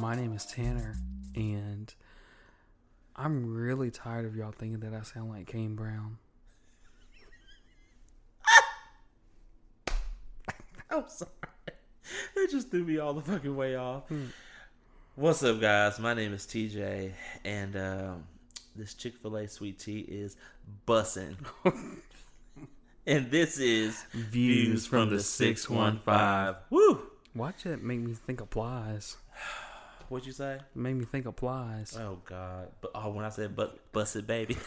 My name is Tanner, and I'm really tired of y'all thinking that I sound like Kane Brown. I'm sorry. That just threw me all the fucking way off. What's up, guys? My name is TJ, and um, this Chick fil A sweet tea is bussin'. and this is Views from the 615. Woo! Watch it make me think applies. What'd you say? Made me think applies. Oh, God. But, oh, when I said but, bust it, baby.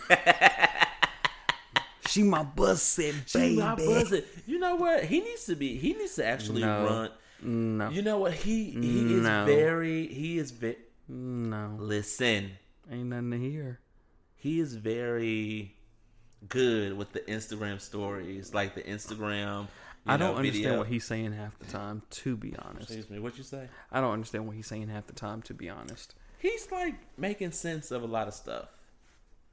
She my busted She my buzz You know what? He needs to be, he needs to actually No. run. No, You know what? He he is very, he is very, no, listen. ain't nothing to hear. he is very good with the Instagram stories, like the Instagram. I don't know, understand video. what he's saying half the time. To be honest, Excuse me. What you say? I don't understand what he's saying half the time. To be honest, He's like making sense of a lot of stuff,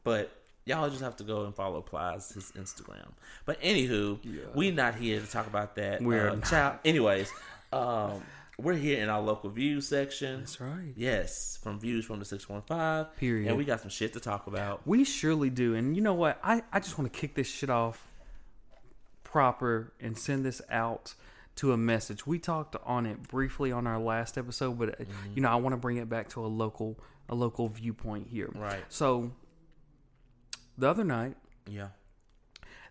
but y'all just have to go and follow Plies his Instagram. But anywho, Yeah. we not here to talk about that. We're uh, not. child. Anyways, um, we're here in our local views section. that's right. Yes, from views from the six one five. Period. And we got some shit to talk about. We surely do. And you know what? I, I just want to kick this shit off proper and send this out to a message. We talked on it briefly on our last episode, but uh, Mm-hmm. you know, I want to bring it back to a local a local viewpoint here. Right. So the other night Yeah.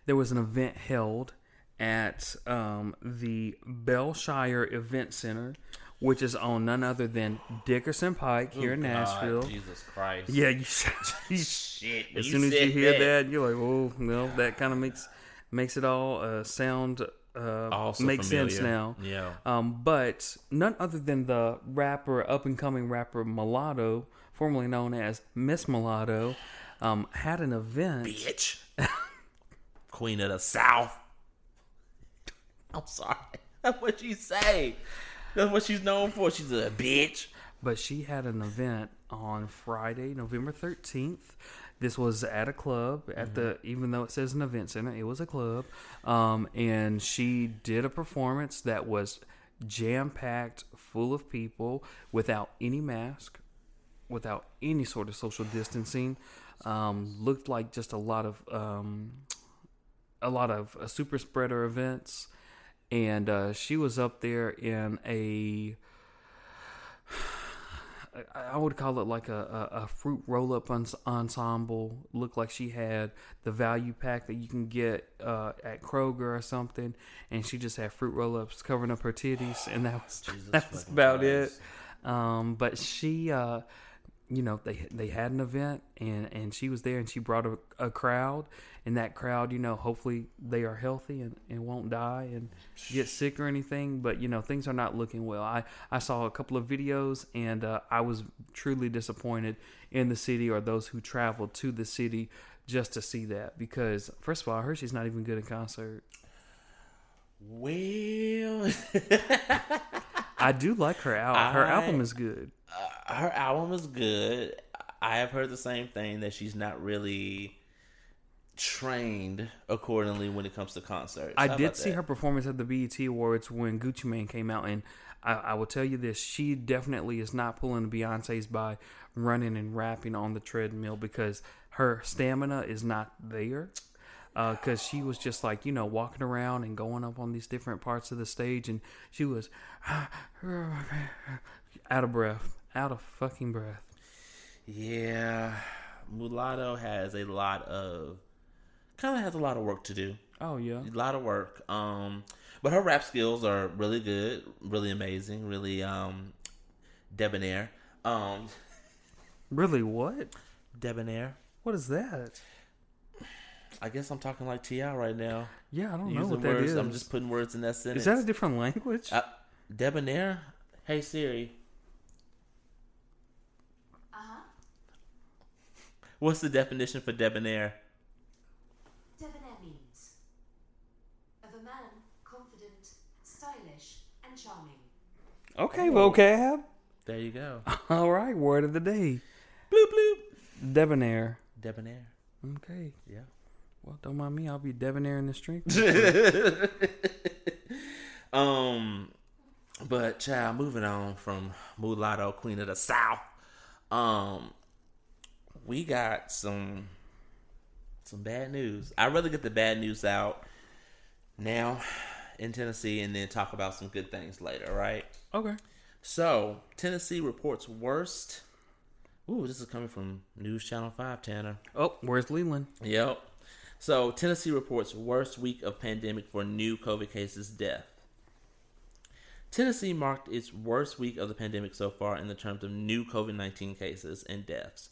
there was an event held at um, the Bellshire Event Center, which is on none other than Dickerson Pike here in Oh, God, Nashville. Jesus Christ. Yeah, you, Shit. as soon as you hear that. you're like, oh, no, that kind of makes makes it all uh, sound uh, makes sense now. Yeah. Um, but none other than the rapper, up and coming rapper Mulatto, formerly known as Miss Mulatto, um, had an event. bitch. Queen of the South. I'm sorry. That's what she say. That's what she's known for. She's a bitch. But she had an event on Friday, November 13th. This was at a club at the even though it says an event center, it was a club. Um, and she did a performance that was jam packed, full of people, without any mask, without any sort of social distancing. Um, looked like just a lot of um, a lot of uh, super spreader events, and uh, she was up there in a I- would call it like a, a, a fruit roll up ens- ensemble. Looked like she had the value pack that you can get uh, at Kroger or something, and she just had fruit roll ups covering up her titties, and that was Jesus that was about Christ. it. Um, but she, uh, you know, they they had an event, and and she was there, and she brought a, a crowd, and that crowd, you know, hopefully they are healthy and, and won't die and get sick or anything. But you know, things are not looking well. I I saw a couple of videos, and uh, I was truly disappointed in the city or those who traveled to the city just to see that because first of all, I heard she's not even good in concert. Well, I do like her out. Her album is good. Uh, her album is good. I have heard the same thing that she's not really trained accordingly when it comes to concerts. I How did see that? her performance at the BET Awards when Gucci Mane came out, and I, I will tell you this: she definitely is not pulling Beyonce's by running and rapping on the treadmill because her stamina is not there. Because she was just like you know walking around and going up on these different parts of the stage, and she was out of breath, out of fucking breath. Yeah, Mulatto has a lot of kind of has a lot of work to do. Oh yeah, A lot of work. Um, but her rap skills are really good, really amazing, really um debonair. Um, really? What? debonair. What is that? I guess I'm talking like Ti right now. Yeah, I don't know what that words, is. I'm just putting words in that sentence. is that a different language? uh, debonair? Hey Siri, what's the definition for debonair? Debonair means of a man confident, stylish, and charming. okay, vocab. There you go. All right, word of the day. bloop bloop. Debonair. Debonair. Okay. Yeah. Well, don't mind me. I'll be debonair in the street. um But child, moving on from Mulatto, Queen of the South. Um, we got some some bad news. I'd rather get the bad news out now in Tennessee and then talk about some good things later, right? Okay. So Tennessee reports worst. Ooh, this is coming from News Channel Five, Tanner. Oh, where's Leland? Yep. So Tennessee reports worst week of pandemic for new COVID cases, death. Tennessee marked its worst week of the pandemic so far in the terms of new COVID 19 cases and deaths.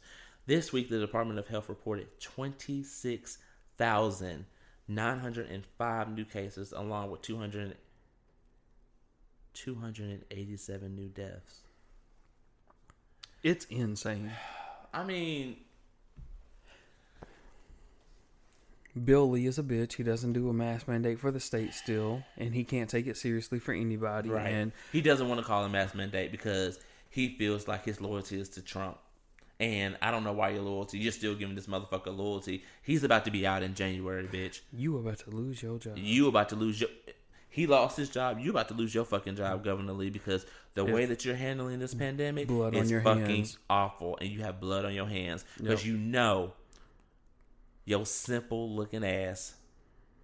This week, the Department of Health reported 26,905 new cases, along with 200, 287 new deaths. It's insane. I mean, Bill Lee is a bitch. He doesn't do a mask mandate for the state still, and he can't take it seriously for anybody. Right. And he doesn't want to call a mass mandate because he feels like his loyalty is to Trump. And I don't know why your loyalty. You're still giving this motherfucker loyalty. He's about to be out in January, bitch. you about to lose your job. You about to lose your. He lost his job. You about to lose your fucking job, Governor Lee, because the way that you're handling this pandemic Blood on is fucking hands. awful, and you have blood on your hands because Yep. you know your simple looking ass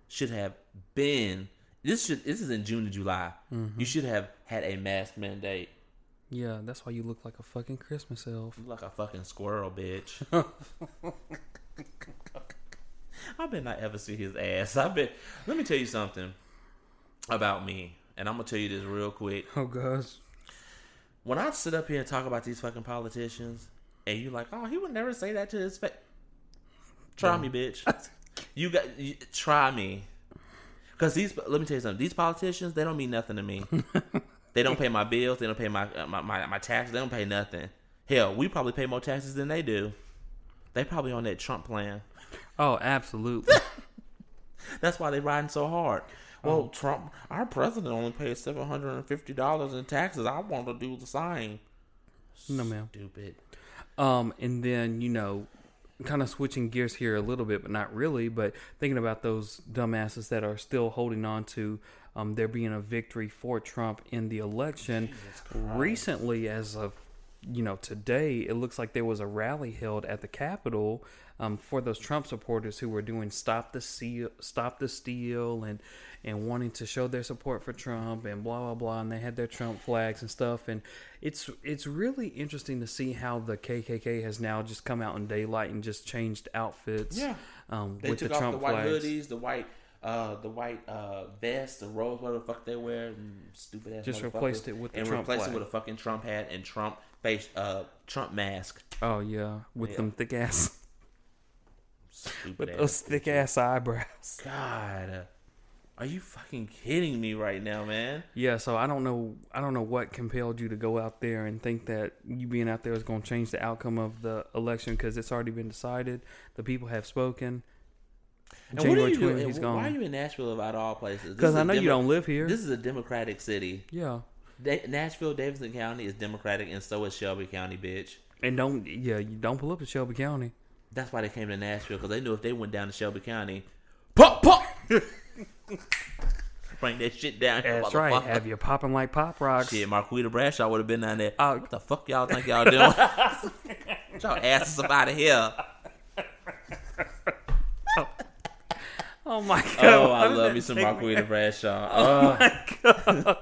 should have been. This should. This is in June to July. Mm-hmm. You should have had a mask mandate. Yeah, that's why you look like a fucking Christmas elf. You like a fucking squirrel, bitch. I bet not ever see his ass. I bet. Let me tell you something about me, and I'm gonna tell you this real quick. Oh gosh. When I sit up here and talk about these fucking politicians, and you like, oh, he would never say that to his face. Try me, bitch. You got you, try me, because these. Let me tell you something. These politicians, they don't mean nothing to me. they don't pay my bills. They don't pay my uh, my, my my taxes. They don't pay nothing. Hell, we probably pay more taxes than they do. They probably on that Trump plan. Oh, absolutely. That's why they riding so hard. Well, Trump, our president only pays seven hundred and fifty dollars in taxes. I want to do the same. no, ma'am. Stupid. Um, and then you know, kind of switching gears here a little bit, but not really. But thinking about those dumbasses that are still holding on to um, there being a victory for Trump in the election. Recently, as of you know today, it looks like there was a rally held at the Capitol um, for those Trump supporters who were doing "Stop the Steal," "Stop the Steal," and and wanting to show their support for Trump and blah blah blah. And they had their Trump flags and stuff. And it's it's really interesting to see how the KKK has now just come out in daylight and just changed outfits. Yeah. um, They with took the off Trump the white flags. hoodies, the white, uh, the white uh, vest, the rose, whatever the fuck they wear, and stupid ass. Just replaced it with the and Trump replaced flag. it with a fucking Trump hat and Trump face, uh, Trump mask. Oh yeah, with Yeah. them thick ass Stupid with ass. those thick ass eyebrows. God, are you fucking kidding me right now, man? Yeah, so I don't know. I don't know what compelled you to go out there and think that you being out there is going to change the outcome of the election because it's already been decided. The people have spoken. And what are January you doing? 20th, he's and Why are you in Nashville of all places? Because I I know you don't live here. This is a Democratic city. yeah, Da- Nashville, Davidson County is Democratic, and so is Shelby County, bitch. and don't yeah you don't pull up to Shelby County. That's why they came to Nashville because they knew if they went down to Shelby County, pop pop, bring that shit down. here, That's right. Have you popping like pop rocks? Shit, Marquita Bradshaw would have been down there. Oh. what the fuck y'all think y'all doing? Y'all asses up out of here. Oh my god! Oh, I love that me some take Marquita Bradshaw. Oh, my God,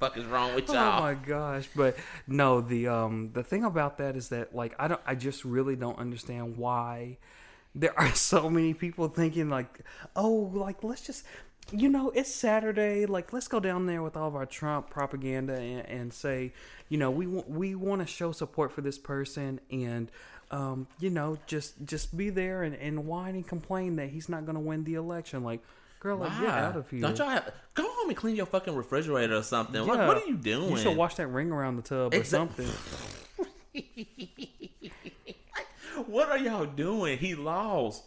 fuck is wrong with Oh y'all? Oh my gosh! But no, the um the thing about that is that like I don't I just really don't understand why there are so many people thinking like oh like let's just you know it's Saturday like let's go down there with all of our Trump propaganda and, and say you know we wa- we want to show support for this person and um you know just just be there and, and whine and complain that he's not going to win the election like girl like get out of here Don't y'all have go home and clean your fucking refrigerator or something? Like, what are you doing? You should wash that ring around the tub or something. What are y'all doing? He lost.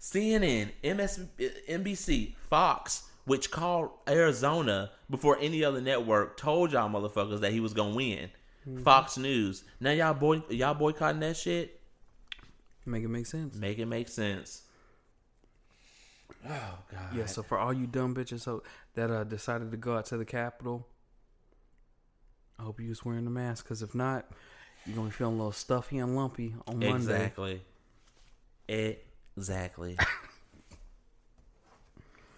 CNN, MS, NBC, Fox, which called Arizona before any other network, told y'all motherfuckers that he was gonna win. Mm-hmm. Fox News. Now y'all boy y'all boycotting that shit. Make it make sense. Make it make sense. Oh God. Yeah, so for all you dumb bitches so, that uh, decided to go out to the Capitol, I hope you was wearing a mask because if not, you're gonna be feeling a little stuffy and lumpy on Monday. Exactly. Exactly.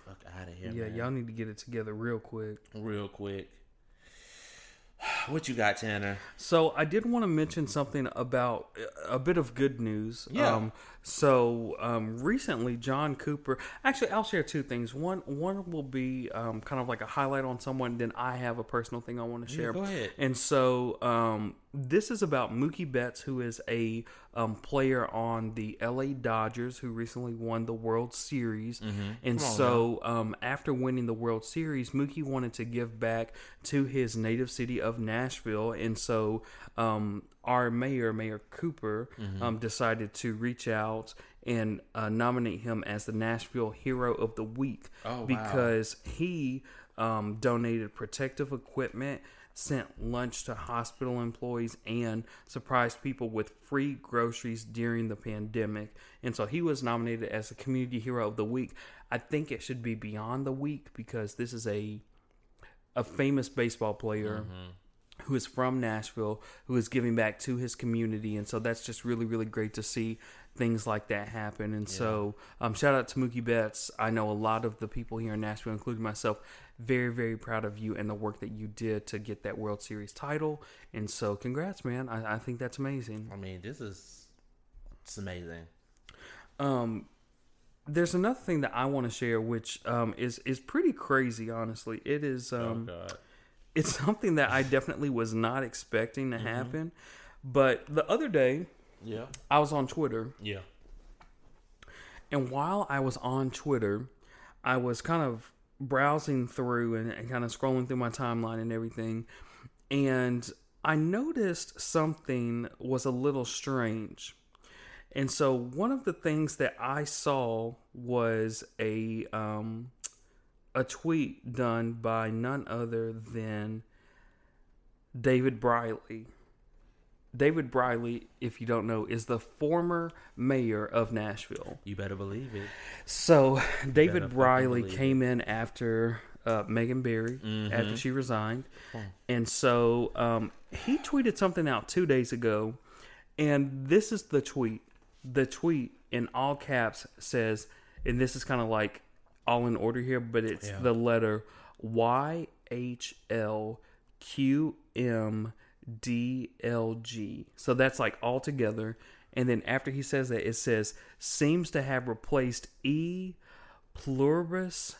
Fuck out of here, Yeah, man. y'all need to get it together real quick. Real quick. What you got, Tanner? So I did want to mention something about a bit of good news. Yeah. Um, so um, recently, John Cooper. Actually, I'll share two things. One, one will be um, kind of like a highlight on someone. Then I have a personal thing I want to share. go ahead. And so um, this is about Mookie Betts, who is a um, player on the LA Dodgers, who recently won the World Series. And Mm-hmm. Come on so um, after winning the World Series, Mookie wanted to give back to his native city of Nashville. Nashville, and so um, our mayor, Mayor Cooper, Mm-hmm. um, decided to reach out and uh, nominate him as the Nashville Hero of the Week Oh, wow. because he um, donated protective equipment, sent lunch to hospital employees, and surprised people with free groceries during the pandemic. And so he was nominated as the Community Hero of the Week. I think it should be beyond the week because this is a a famous baseball player who is from Nashville, who is giving back to his community, and so that's just really, really great to see things like that happen. And so, um, shout out to Mookie Betts. I know a lot of the people here in Nashville, including myself, very, very proud of you and the work that you did to get that World Series title. And so, congrats, man. I, I think that's amazing. I mean, this is it's amazing. Um, there's another thing that I want to share, which um, is is pretty crazy. Honestly, it is. Um, oh God. It's something that I definitely was not expecting to happen. But the other day, Yeah. I was on Twitter, Yeah. and while I was on Twitter, I was kind of browsing through and, and kind of scrolling through my timeline and everything, and I noticed something was a little strange. And so one of the things that I saw was a um, a tweet done by none other than David Briley. David Briley, if you don't know, is the former mayor of Nashville. You better believe it. So David Briley came in after uh, Megan Barry Mm-hmm. after she resigned, and so um, he tweeted something out two days ago, and this is the tweet. The tweet in all caps says, and this is kind of like all in order here, but it's Yeah. the letter Y H L Q M D L G. So that's like all together. And then after he says that, it says, seems to have replaced E pluribus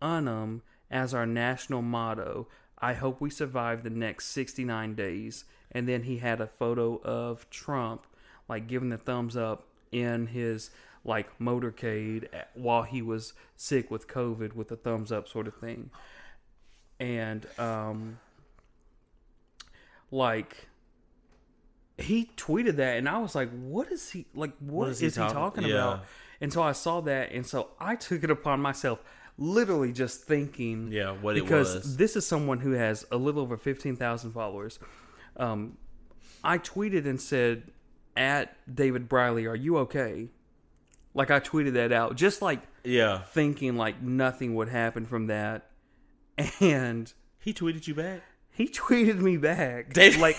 unum as our national motto. I hope we survive the next 69 days. And then he had a photo of Trump, like giving the thumbs up in his like motorcade while he was sick with COVID with a thumbs up sort of thing. And, um, like, he tweeted that, and I was like, "What is he like? what is, he, talking, talking- about?" yeah. And so I saw that, and so I took it upon myself, literally just thinking, Yeah, what it because was. this is someone who has a little over fifteen thousand followers. Um, I tweeted and said, "At David Briley, are you okay?" Like I tweeted that out, just like Yeah. thinking like nothing would happen from that, and He tweeted you back. he tweeted me back. David- like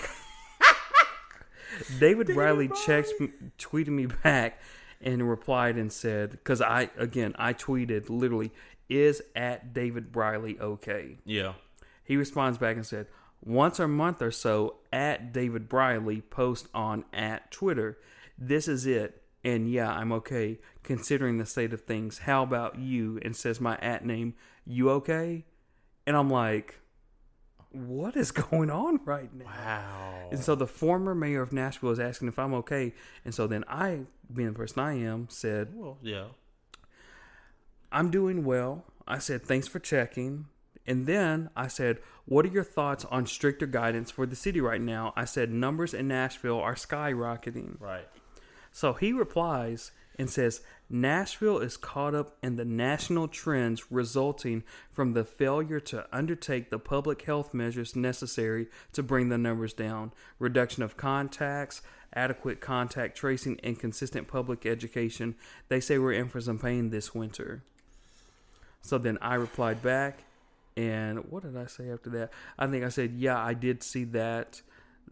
David Briley checked, tweeted me back, and replied and said, "Because I again I tweeted literally is at David Briley okay." Yeah. He responds back and said, "Once a month or so at David Briley post on at Twitter. This is it." And yeah, I'm okay considering the state of things. How about you? And says my at name. You okay? And I'm like, what is going on right now? Wow. And so the former mayor of Nashville is asking if I'm okay. And so then I, being the person I am, said, Well, yeah. I'm doing well. I said, thanks for checking. And then I said, what are your thoughts on stricter guidance for the city right now? I said, numbers in Nashville are skyrocketing. Right. So he replies and says, Nashville is caught up in the national trends resulting from the failure to undertake the public health measures necessary to bring the numbers down. Reduction of contacts, adequate contact tracing, and consistent public education. They say we're in for some pain this winter. So then I replied back, and what did I say after that? I think I said, yeah, I did see that.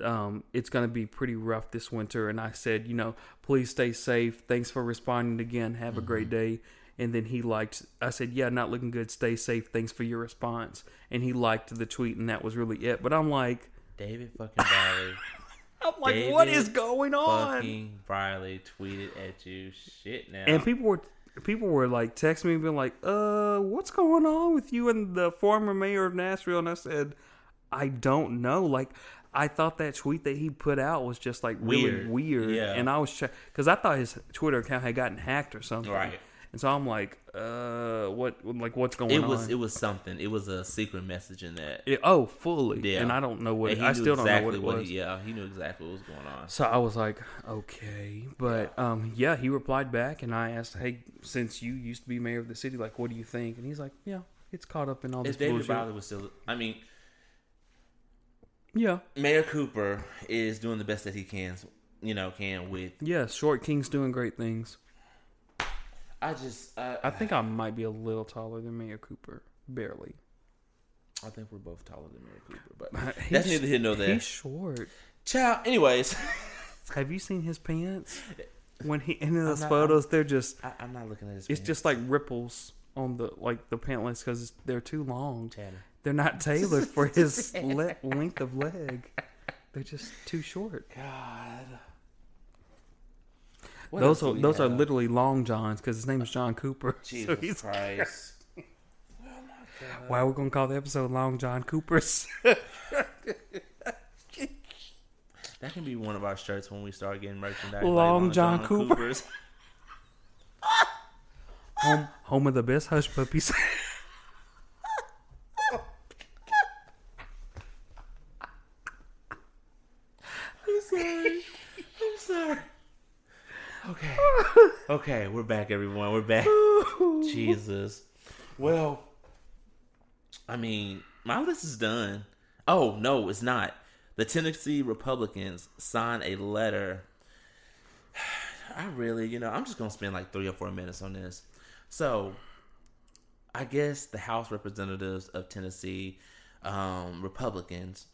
Um, it's going to be pretty rough this winter. And I said, you know, please stay safe. Thanks for responding again. Have a great day. And then he liked, I said, yeah, not looking good. Stay safe. Thanks for your response. And he liked the tweet, and that was really it. But I'm like, David fucking Briley. I'm like, what David is going on? fucking Briley tweeted at you. Shit now. And people were people were like texting me being like, "Uh, what's going on with you and the former mayor of Nashville?" And I said, "I don't know." Like I thought that tweet that he put out was just like really Weird. Yeah. and I was because I thought his Twitter account had gotten hacked or something, Right. And so I'm like, "Uh, what? Like what's going it on?" was it was something. It was a secret message in that. It- oh, fully, Yeah. and I don't know what he I still don't know what it was. he- yeah, he knew exactly what was going on. So I was like, okay, but um, yeah, he replied back, and I asked, hey, since you used to be mayor of the city, like, what do you think? And he's like, yeah, it's caught up in all this If David bullshit. Was still, I mean, Yeah, Mayor Cooper is doing the best that he can, you know, can with. yeah, Short King's doing great things. I just, I, I think I might be a little taller than Mayor Cooper, barely. I think we're both taller than Mayor Cooper, but He's- that's neither here nor there. He's short. Ciao. Anyways, Have you seen his pants? When he in those not- photos, they're just I, I'm not looking at his. it's pants. just like ripples on the like the pant legs because they're too long. Tanner. They're not tailored for his le- length of leg. They're just too short. God. What those are do we those are literally long johns because his name is John Cooper. So Jesus he's, Christ. why we're gonna call the episode Long John Coopers? That can be one of our shirts when we start getting merchandise. Long like John Cooper. Coopers. home home of the best hush puppies. I'm sorry. I'm sorry. Okay. Okay, we're back, everyone. We're back. Jesus. Well, I mean, my list is done. Oh, no, it's not. The Tennessee Republicans signed a letter. I really, you know, I'm just going to spend like three or four minutes on this. So, I guess the House Representatives of Tennessee, um, Republicans,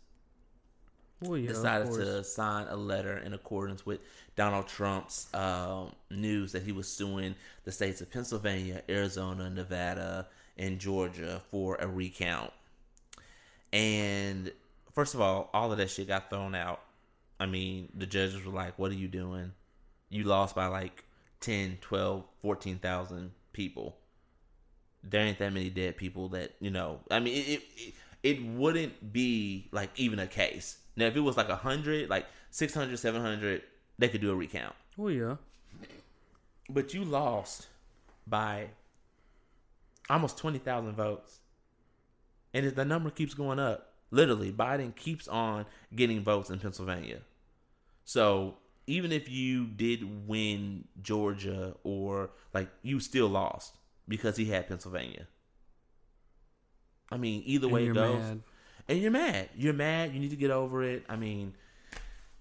well, yeah, decided to sign a letter in accordance with Donald Trump's um, news that he was suing the states of Pennsylvania, Arizona, Nevada, and Georgia for a recount. And first of all, all of that shit got thrown out. I mean, the judges were like, "What are you doing? You lost by like 10, 12, 14,000 people. There ain't that many dead people that, you know, I mean, it, it, it wouldn't be like even a case. Now, if it was like 100, like 600, 700, they could do a recount. Oh, yeah. But you lost by almost 20,000 votes. And if the number keeps going up, literally, Biden keeps on getting votes in Pennsylvania. So even if you did win Georgia or like you still lost because he had Pennsylvania. I mean, either And way it goes. mad. And you're mad. You're mad. You need to get over it. I mean,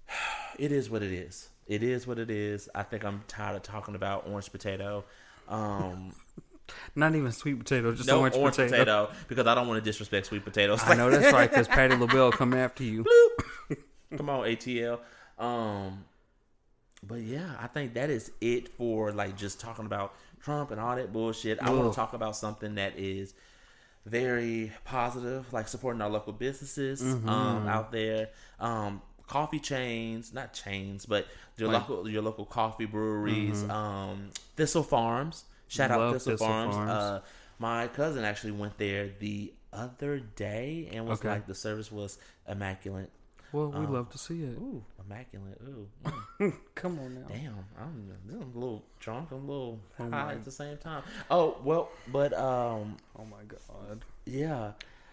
it is what it is. It is what it is. I think I'm tired of talking about orange potato. Um, Not even sweet potato, just no orange, potato. because I don't want to disrespect sweet potatoes. I know that's right because Patti LaBelle coming after you. Come on, ATL. Um, but yeah, I think that is it for like just talking about Trump and all that bullshit. I want to talk about something that is very positive, like supporting our local businesses Mm-hmm. um, out there. Um, coffee chains, not chains, but your Like- Mm-hmm. local your local coffee breweries. Um, Thistle Farms. Shout out Love Thistle, Thistle Farms. Farms. Uh, my cousin actually went there the other day and was Okay. like the service was immaculate. Well, we Um, love to see it. Ooh, immaculate. Ooh, mm, Come on now. damn. I'm, I'm a little drunk. I'm a little Oh high my- at the same time. Oh well, but um, Oh my god. yeah.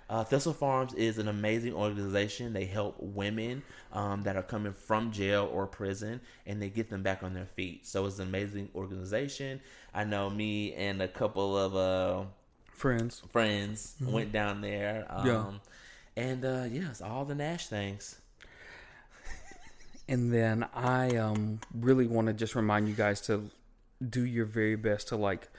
Uh, Thistle Farms is an amazing organization. They help women um, that are coming from jail or prison, and they get them back on their feet. So it's an amazing organization. I know me and a couple of uh, Friends. friends went down there. Um, Yeah. And uh, yes, all the Nash things. And then I um really want to just remind you guys to do your very best to like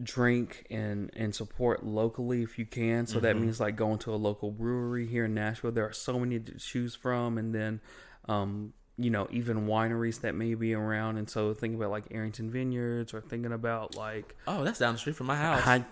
drink and and support locally if you can. So that means like going to a local brewery here in Nashville. There are so many to choose from, and then. Um, you know, even wineries that may be around, and so thinking about like Arrington Vineyards, or thinking about like Oh, that's down the street from my house. I,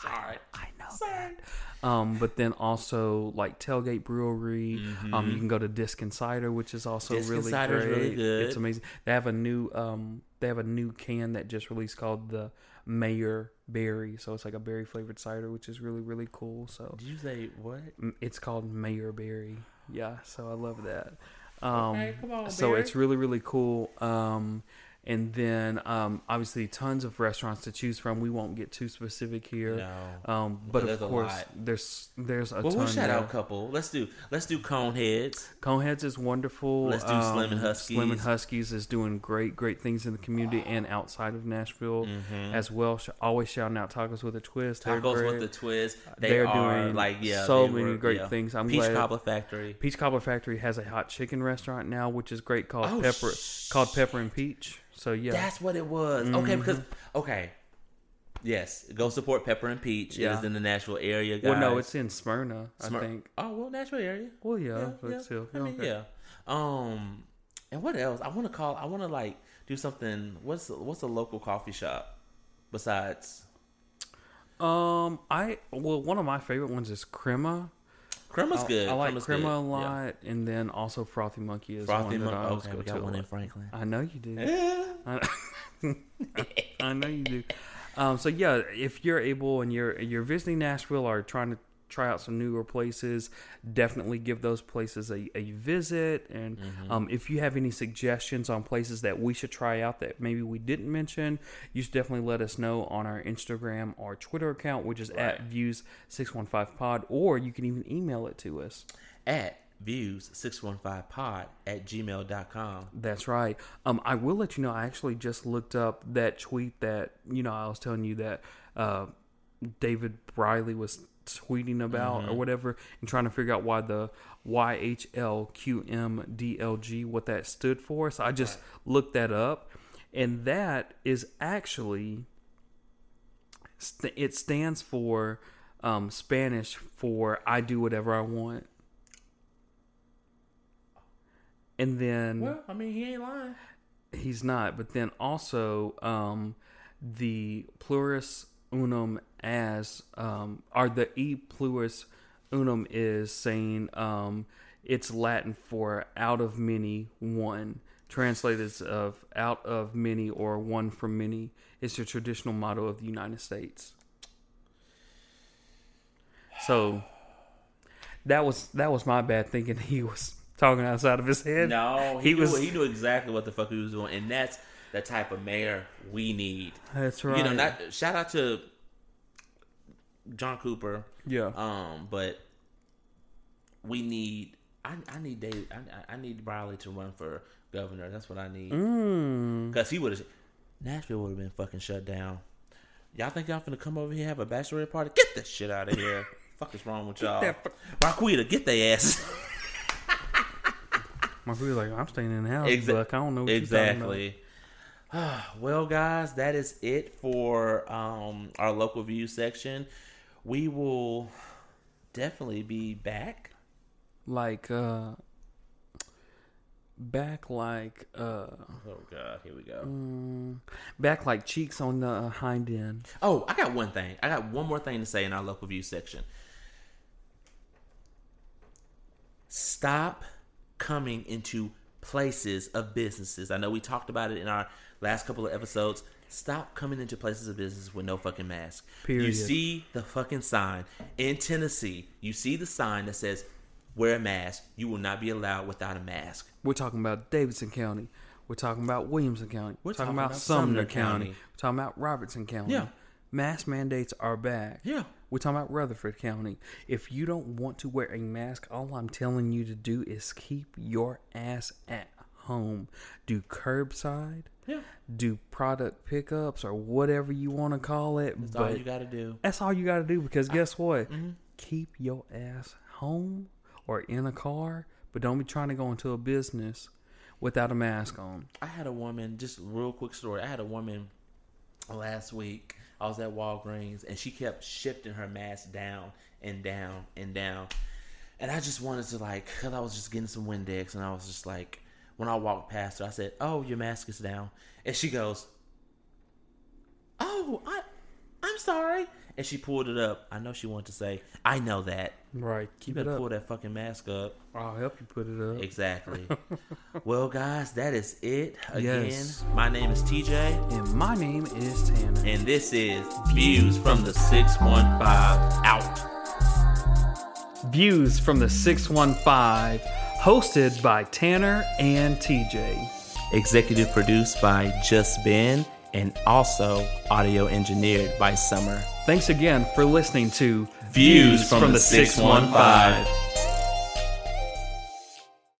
Sorry. I that. Um, but then also like Tailgate Brewery. Um, you can go to Diskin Cider, which is also Disc really great. really good. It's amazing. They have a new um, they have a new can that just released called the Mayor Berry. So it's like a berry flavored cider, which is really really cool. So Did you say what? it's called Mayor Berry. Yeah, so I love that. Um, Okay, come on, so Barry. it's really really cool. Um, and then um, obviously tons of restaurants to choose from. We won't get too specific here. No. Um, but There's of a course, lot. there's there's a Well, ton. we'll shout there. out a couple. Let's do let's do Coneheads. Coneheads is wonderful. Let's do Slim and Um, Slim and Huskies. Huskies is doing great, great things in the community and outside of Nashville Mhm. as well. Always shouting out tacos with a twist. Tacos with the twist. They They're are doing like yeah, so many were- great yeah. things. I'm Peach glad. Cobbler Factory. Peach Cobbler Factory has a hot chicken restaurant now, which is great called Oh, Pepper sh- called Pepper and Peach. So yeah, That's what it was. Okay, because Mm-hmm. okay, yes, go support Pepper and Peach. It Yeah. is in the Nashville area, guys. well, no, it's in Smyrna, I think. Oh well, Nashville area. Well, yeah, Yeah, but yeah. still, I mean, okay. yeah. Um, and what else? I want to call. I want to like do something. What's what's a local coffee shop besides Um, I well, one of my favorite ones is Crema. Crema's I- good. I like Crema's Crema good. a Yeah. lot, and then also Frothy Monkey is Frothy one that I always okay, go to. got a one in. Franklin. I know you do. Yeah. I, I know you do. Um, so yeah, if you're able and you're you're visiting Nashville or trying to try out some newer places, definitely give those places a, a visit. And um, if you have any suggestions on places that we should try out that maybe we didn't mention, you should definitely let us know on our Instagram or Twitter account, which is at views six one five pod, or you can even email it to us. At views615pod at gmail.com. That's right. Um, I will let you know. I actually just looked up that tweet that you know I was telling you that uh, David Briley was tweeting about or whatever, and trying to figure out why the YHLQMDLG what that stood for. So I just looked that up, and that is actually st- it stands for um, Spanish for I do whatever I want. And then Well, I mean, he ain't lying. He's not, but then also um, the plurus unum as um, or the e plurus unum is saying um, it's Latin for out of many one. Translated as of out of many or one from many. It's the traditional motto of the United States. So that was that was my bad thinking he was talking outside of his head. No, he, He knew, was- he knew exactly what the fuck he was doing, and that's the type of mayor we need. That's right. You know, not shout out to John Cooper, yeah. um, but we need. I, I need Dave. I, I need Briley to run for governor. That's what I need. Mm. Because he would have, Nashville would have been fucking shut down. Y'all think y'all finna come over here have a bachelorette party? Get that shit out of here. fuck is wrong with y'all? Marquita, get their ass. My brother's like, I'm staying in the house, Exa- Buck. I don't know what you're exactly. well, guys, that is it for um, our local view section. We will definitely be back. Like, uh, back like, uh, Oh God, here we go. mm, back like cheeks on the hind end. Oh, I got one thing. I got one more thing to say in our local view section. Stop coming into places of businesses. I know we talked about it in our last couple of episodes. Stop coming into places of business with no fucking mask. You see the fucking sign in Tennessee. You see the sign that says wear a mask. You will not be allowed without a mask. We're talking about Davidson County. We're talking about Williamson County. We're We're talking, talking about, about Sumner, Sumner County. County. We're talking about Robertson County. Yeah. Mask mandates are back. Yeah. We're talking about Rutherford County. If you don't want to wear a mask, all I'm telling you to do is keep your ass at home. Do curbside. Yeah. Do product pickups or whatever you want to call it. That's but all you got to do. that's all you got to do because guess what? Mm-hmm. Keep your ass home or in a car, but don't be trying to go into a business without a mask on. I had a woman, just real quick story. I had a woman last week. I was at Walgreens and she kept shifting her mask down and down and down. And I just wanted to like, cause I was just getting some Windex and I was just like, when I walked past her, I said, "Oh, your mask is down," and she goes, "Oh, I, I'm sorry," and she pulled it up. I know she wanted to say, "I know that." Right. You Keep it better up. pull that fucking mask up. I'll help you put it up. Exactly. well, guys, that is it. Again, Yes. my name is TJ, And my name is Tanner. and this is Views from the 615 Out. Views from the 615, hosted by Tanner and TJ. Executive produced by Just Ben, and also audio engineered by Summer. Thanks again for listening to Views from the 615.